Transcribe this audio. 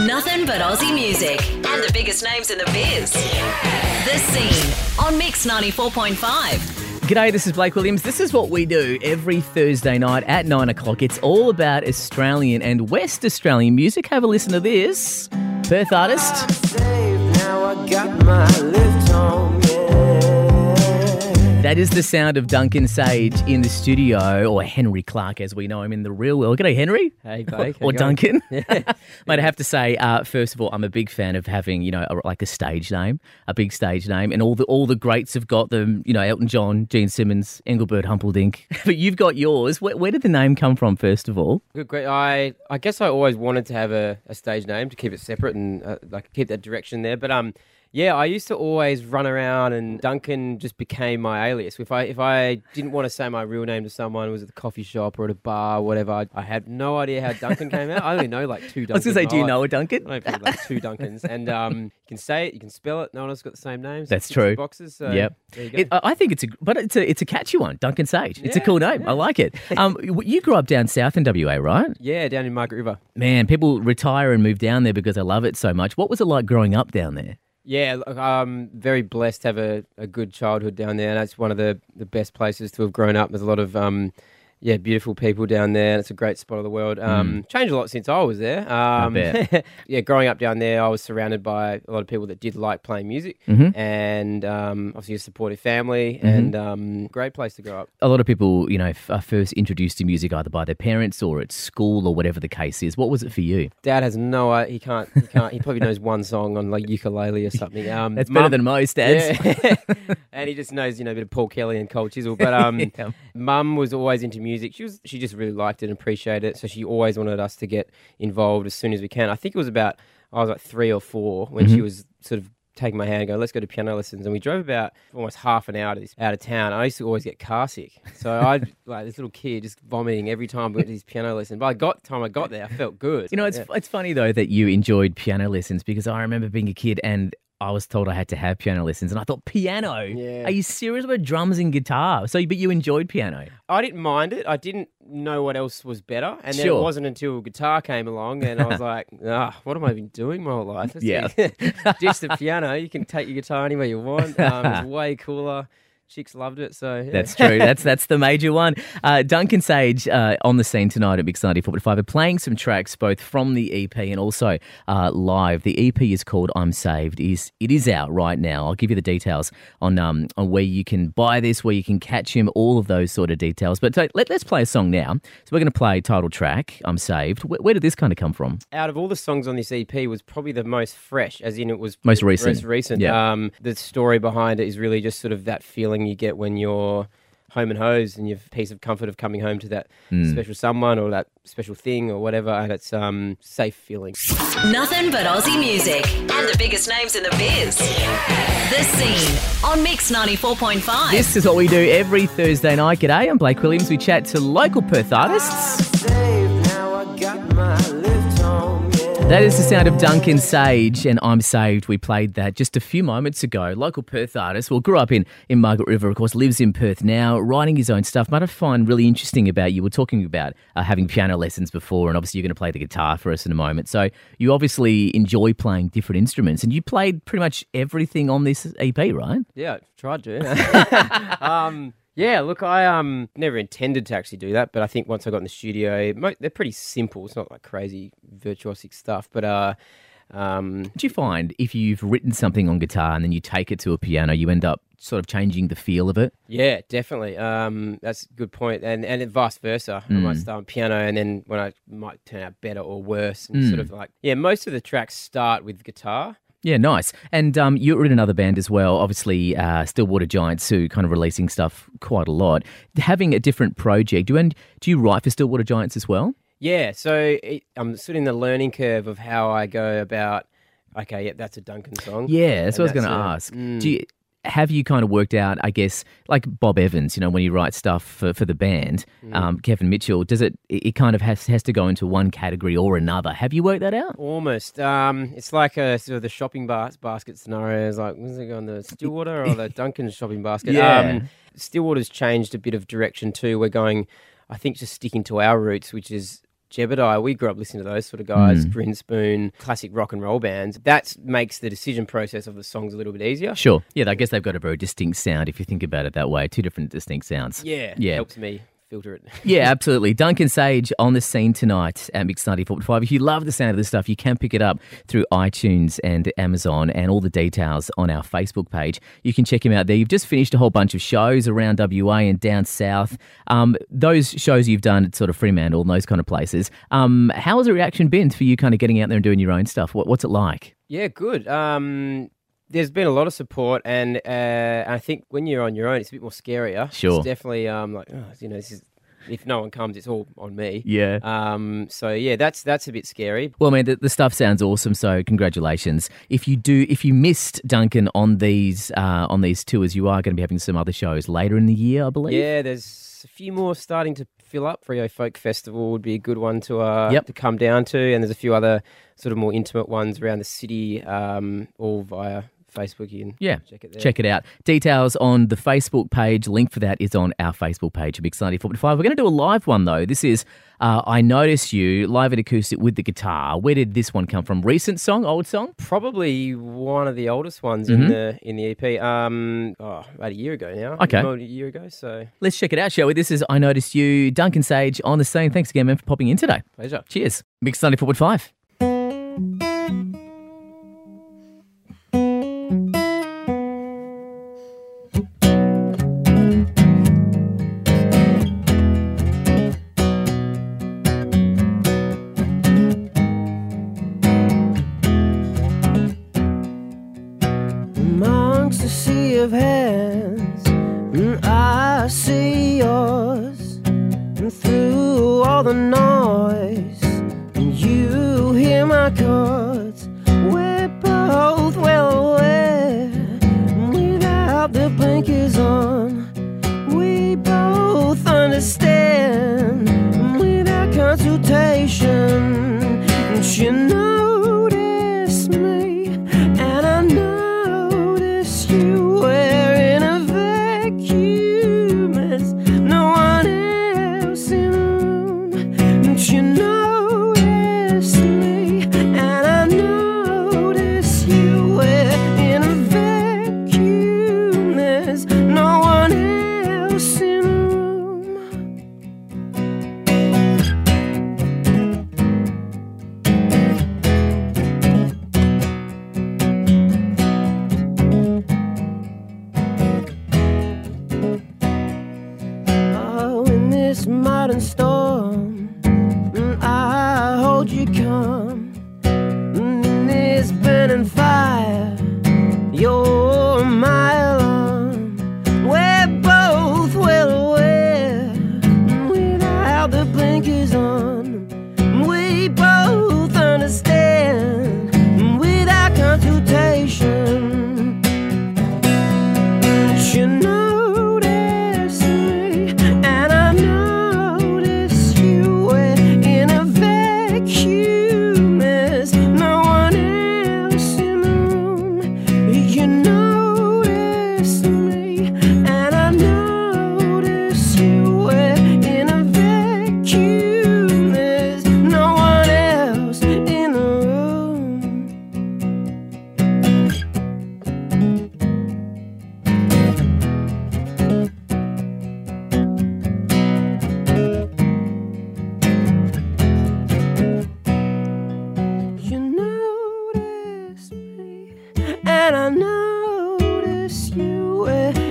Nothing but Aussie music and the biggest names in the biz. The Scene on Mix 94.5. G'day, this is Blake Williams. This is what we do every Thursday night at 9 o'clock. It's all about Australian and West Australian music. Have a listen to this. Perth artist. That is the sound of Duncan Saige in the studio, or Henry Clark as we know him in the real world. G'day, Henry. Hey, Blake. or Duncan. Mate, I have to say, uh, first of all, I'm a big fan of having, you know, a, like a stage name, a big stage name, and all the all the greats have got them. You know, Elton John, Gene Simmons, Engelbert Humperdinck. but you've got yours. Where, where did the name come from? First of all, Good, great. I I guess I always wanted to have a, a stage name to keep it separate and uh, like keep that direction there. But um, yeah, I used to always run around, and Duncan just became my alias. If I if I didn't want to say my real name to someone, it was at the coffee shop or at a bar, or whatever. I, had no idea how Duncan came out. I only know like two. I was Duncans. to say, do you know a Duncan? I know like two Duncans, and um, you can say it, you can spell it. No one else got the same names. That's true. Boxes. So Yep. There you go. It, I think it's a, but it's a, it's a catchy one, Duncan Saige. It's a cool name. I like it. Um, you grew up down south in WA, right? yeah, down in Margaret River. Man, people retire and move down there because they love it so much. What was it like growing up down there? Yeah, I'm very blessed to have a, a good childhood down there. That's one of the, the best places to have grown up. There's a lot of um, yeah, beautiful people down there. and It's a great spot of the world. Um, Changed a lot since I was there. Um, yeah, growing up down there, I was surrounded by a lot of people that did like playing music, Mhm. and um, obviously a supportive family, and um, great place to grow up. A lot of people, you know, f- are first introduced to music either by their parents or at school or whatever the case is. What was it for you? Dad has no, i- he can't, he can't, he probably knows one song on like ukulele or something. Um, That's better than most, dads. Yeah. and he just knows, you know, a bit of Paul Kelly and Cold Chisel. But um, Yeah. mum was always into music. She was, she just really liked it and appreciated it. So she always wanted us to get involved as soon as we can. I think it was about, I was like three or four when Mm-hmm. she was sort of taking my hand and going, let's go to piano lessons. And we drove about almost half an hour to this out of town. I used to always get car sick. So I'd like this little kid just vomiting every time we went to these piano lessons. But I got time I got there, I felt good. You know, it's Yeah. it's funny though that you enjoyed piano lessons because I remember being a kid and I was told I had to have piano lessons, and I thought piano. Yeah. Are you serious about drums and guitar? So, but you enjoyed piano. I didn't mind it. I didn't know what else was better, and then Sure. it wasn't until guitar came along, and I was like, "Ah, what am I even doing my whole life?" Yeah. ditch the piano. You can take your guitar anywhere you want. Um, it's way cooler. Chicks loved it, so yeah. That's true. That's that's the major one. Uh, Duncan Saige uh, on the scene tonight at Mix 94.5 are playing some tracks both from the EP and also uh, live. The EP is called I'm Saved. Is It is out right now. I'll give you the details on um, on where you can buy this, where you can catch him, all of those sort of details. But let, let's play a song now. So we're going to play title track, I'm Saved. Where, where did this kind of come from? out of all the songs on this EP was probably the most fresh, as in it was Most recent. Most recent. Yeah. Um, the story behind it is really just sort of that feeling you get when you're home and hose and you've piece of comfort of coming home to that Hmm. special someone or that special thing or whatever, and it's um safe feeling. Nothing but Aussie music and the biggest names in the biz. The Scene on Mix 94.5. This is what we do every Thursday night. G'day, I'm Blake Williams. We chat to local Perth artists. That is the sound of Duncan Saige and I'm Saved. We played that just a few moments ago. Local Perth artist, well, grew up in, in Margaret River, of course, lives in Perth now, writing his own stuff. What I find really interesting about you, we're talking about uh, having piano lessons before, and obviously you're going to play the guitar for us in a moment. So you obviously enjoy playing different instruments, and you played pretty much everything on this EP, right? Yeah, tried to. um, yeah, look, I um never intended to actually do that, but I think once I got in the studio, mo- they're pretty simple. It's not like crazy virtuosic stuff, but uh, um, Do you find if you've written something on guitar and then you take it to a piano, you end up sort of changing the feel of it? yeah, definitely. Um, that's a good point, and and vice versa. I might start on piano, and then when I might turn out better or worse, and sort of like yeah, most of the tracks start with guitar. Yeah, nice. And um, you were in another band as well, obviously uh, Stillwater Giants, who kind of releasing stuff quite a lot. Having a different project, do you, and do you write for Stillwater Giants as well? Yeah, so it, I'm sort of in the learning curve of how I go about. Okay, yeah, that's a Duncan song. Yeah, that's And what I was going to ask. mm. Do you, have you kind of worked out, I guess, like Bob Evans, you know, when you write stuff for, for the band, Mm. um, Kevin Mitchell, does it, it it kind of has, has to go into one category or another? Have you worked that out? Almost. Um, it's like a sort of the shopping bas- basket scenario. It's like, was it on the Stillwater or the Duncan shopping basket? Yeah. Um, Stillwater's changed a bit of direction too. We're going, I think, just sticking to our roots, which is Jebediah, we grew up listening to those sort of guys, Mm. Grinspoon, classic rock and roll bands. That makes the decision process of the songs a little bit easier. Sure. Yeah, I guess they've got a very distinct sound if you think about it that way. Two different distinct sounds. Yeah, Yeah. helps me filter it. Yeah, absolutely. Duncan Saige on the scene tonight at Mix 94.5. If you love the sound of this stuff, you can pick it up through iTunes and Amazon and all the details on our Facebook page. You can check him out there. You've just finished a whole bunch of shows around WA and down south. Um, those shows you've done at sort of Fremantle and those kind of places. Um, how has the reaction been for you kind of getting out there and doing your own stuff? What, what's it like? Yeah, good. Um, there's been a lot of support, and uh, I think when you're on your own, it's a bit more scarier. Sure. It's definitely um, like, oh, you know, this is if no one comes, it's all on me. Yeah. Um, so yeah, that's that's a bit scary. Well, man, the, the stuff sounds awesome. So, congratulations. If you do, if you missed Duncan on these uh, on these tours, you are going to be having some other shows later in the year, I believe. Yeah, there's a few more starting to fill up. Frio Folk Festival would be a good one to uh, Yep. to come down to, and there's a few other sort of more intimate ones around the city, um, all via Facebook. You can Yeah, check it there. check it out. Details on the Facebook page. Link for that is on our Facebook page, Mix 94.5. We're going to do a live one, though. This is uh, I Notice You, live at acoustic with the guitar. Where did this one come from? Recent song, old song? Probably one of the oldest ones Mhm. in the in the EP. Um, oh, about a year ago now. Okay. More than a year ago. So Let's check it out, shall we? This is I Notice You, Duncan Saige on the scene. Thanks again, man, for popping in today. pleasure. Cheers. Mix 94.5. And mm, I see yours, and through all the noise, and you hear my chords. We're both well aware, mm, without the blinkers on. We both understand, without consultation. You notice and I notice you. We're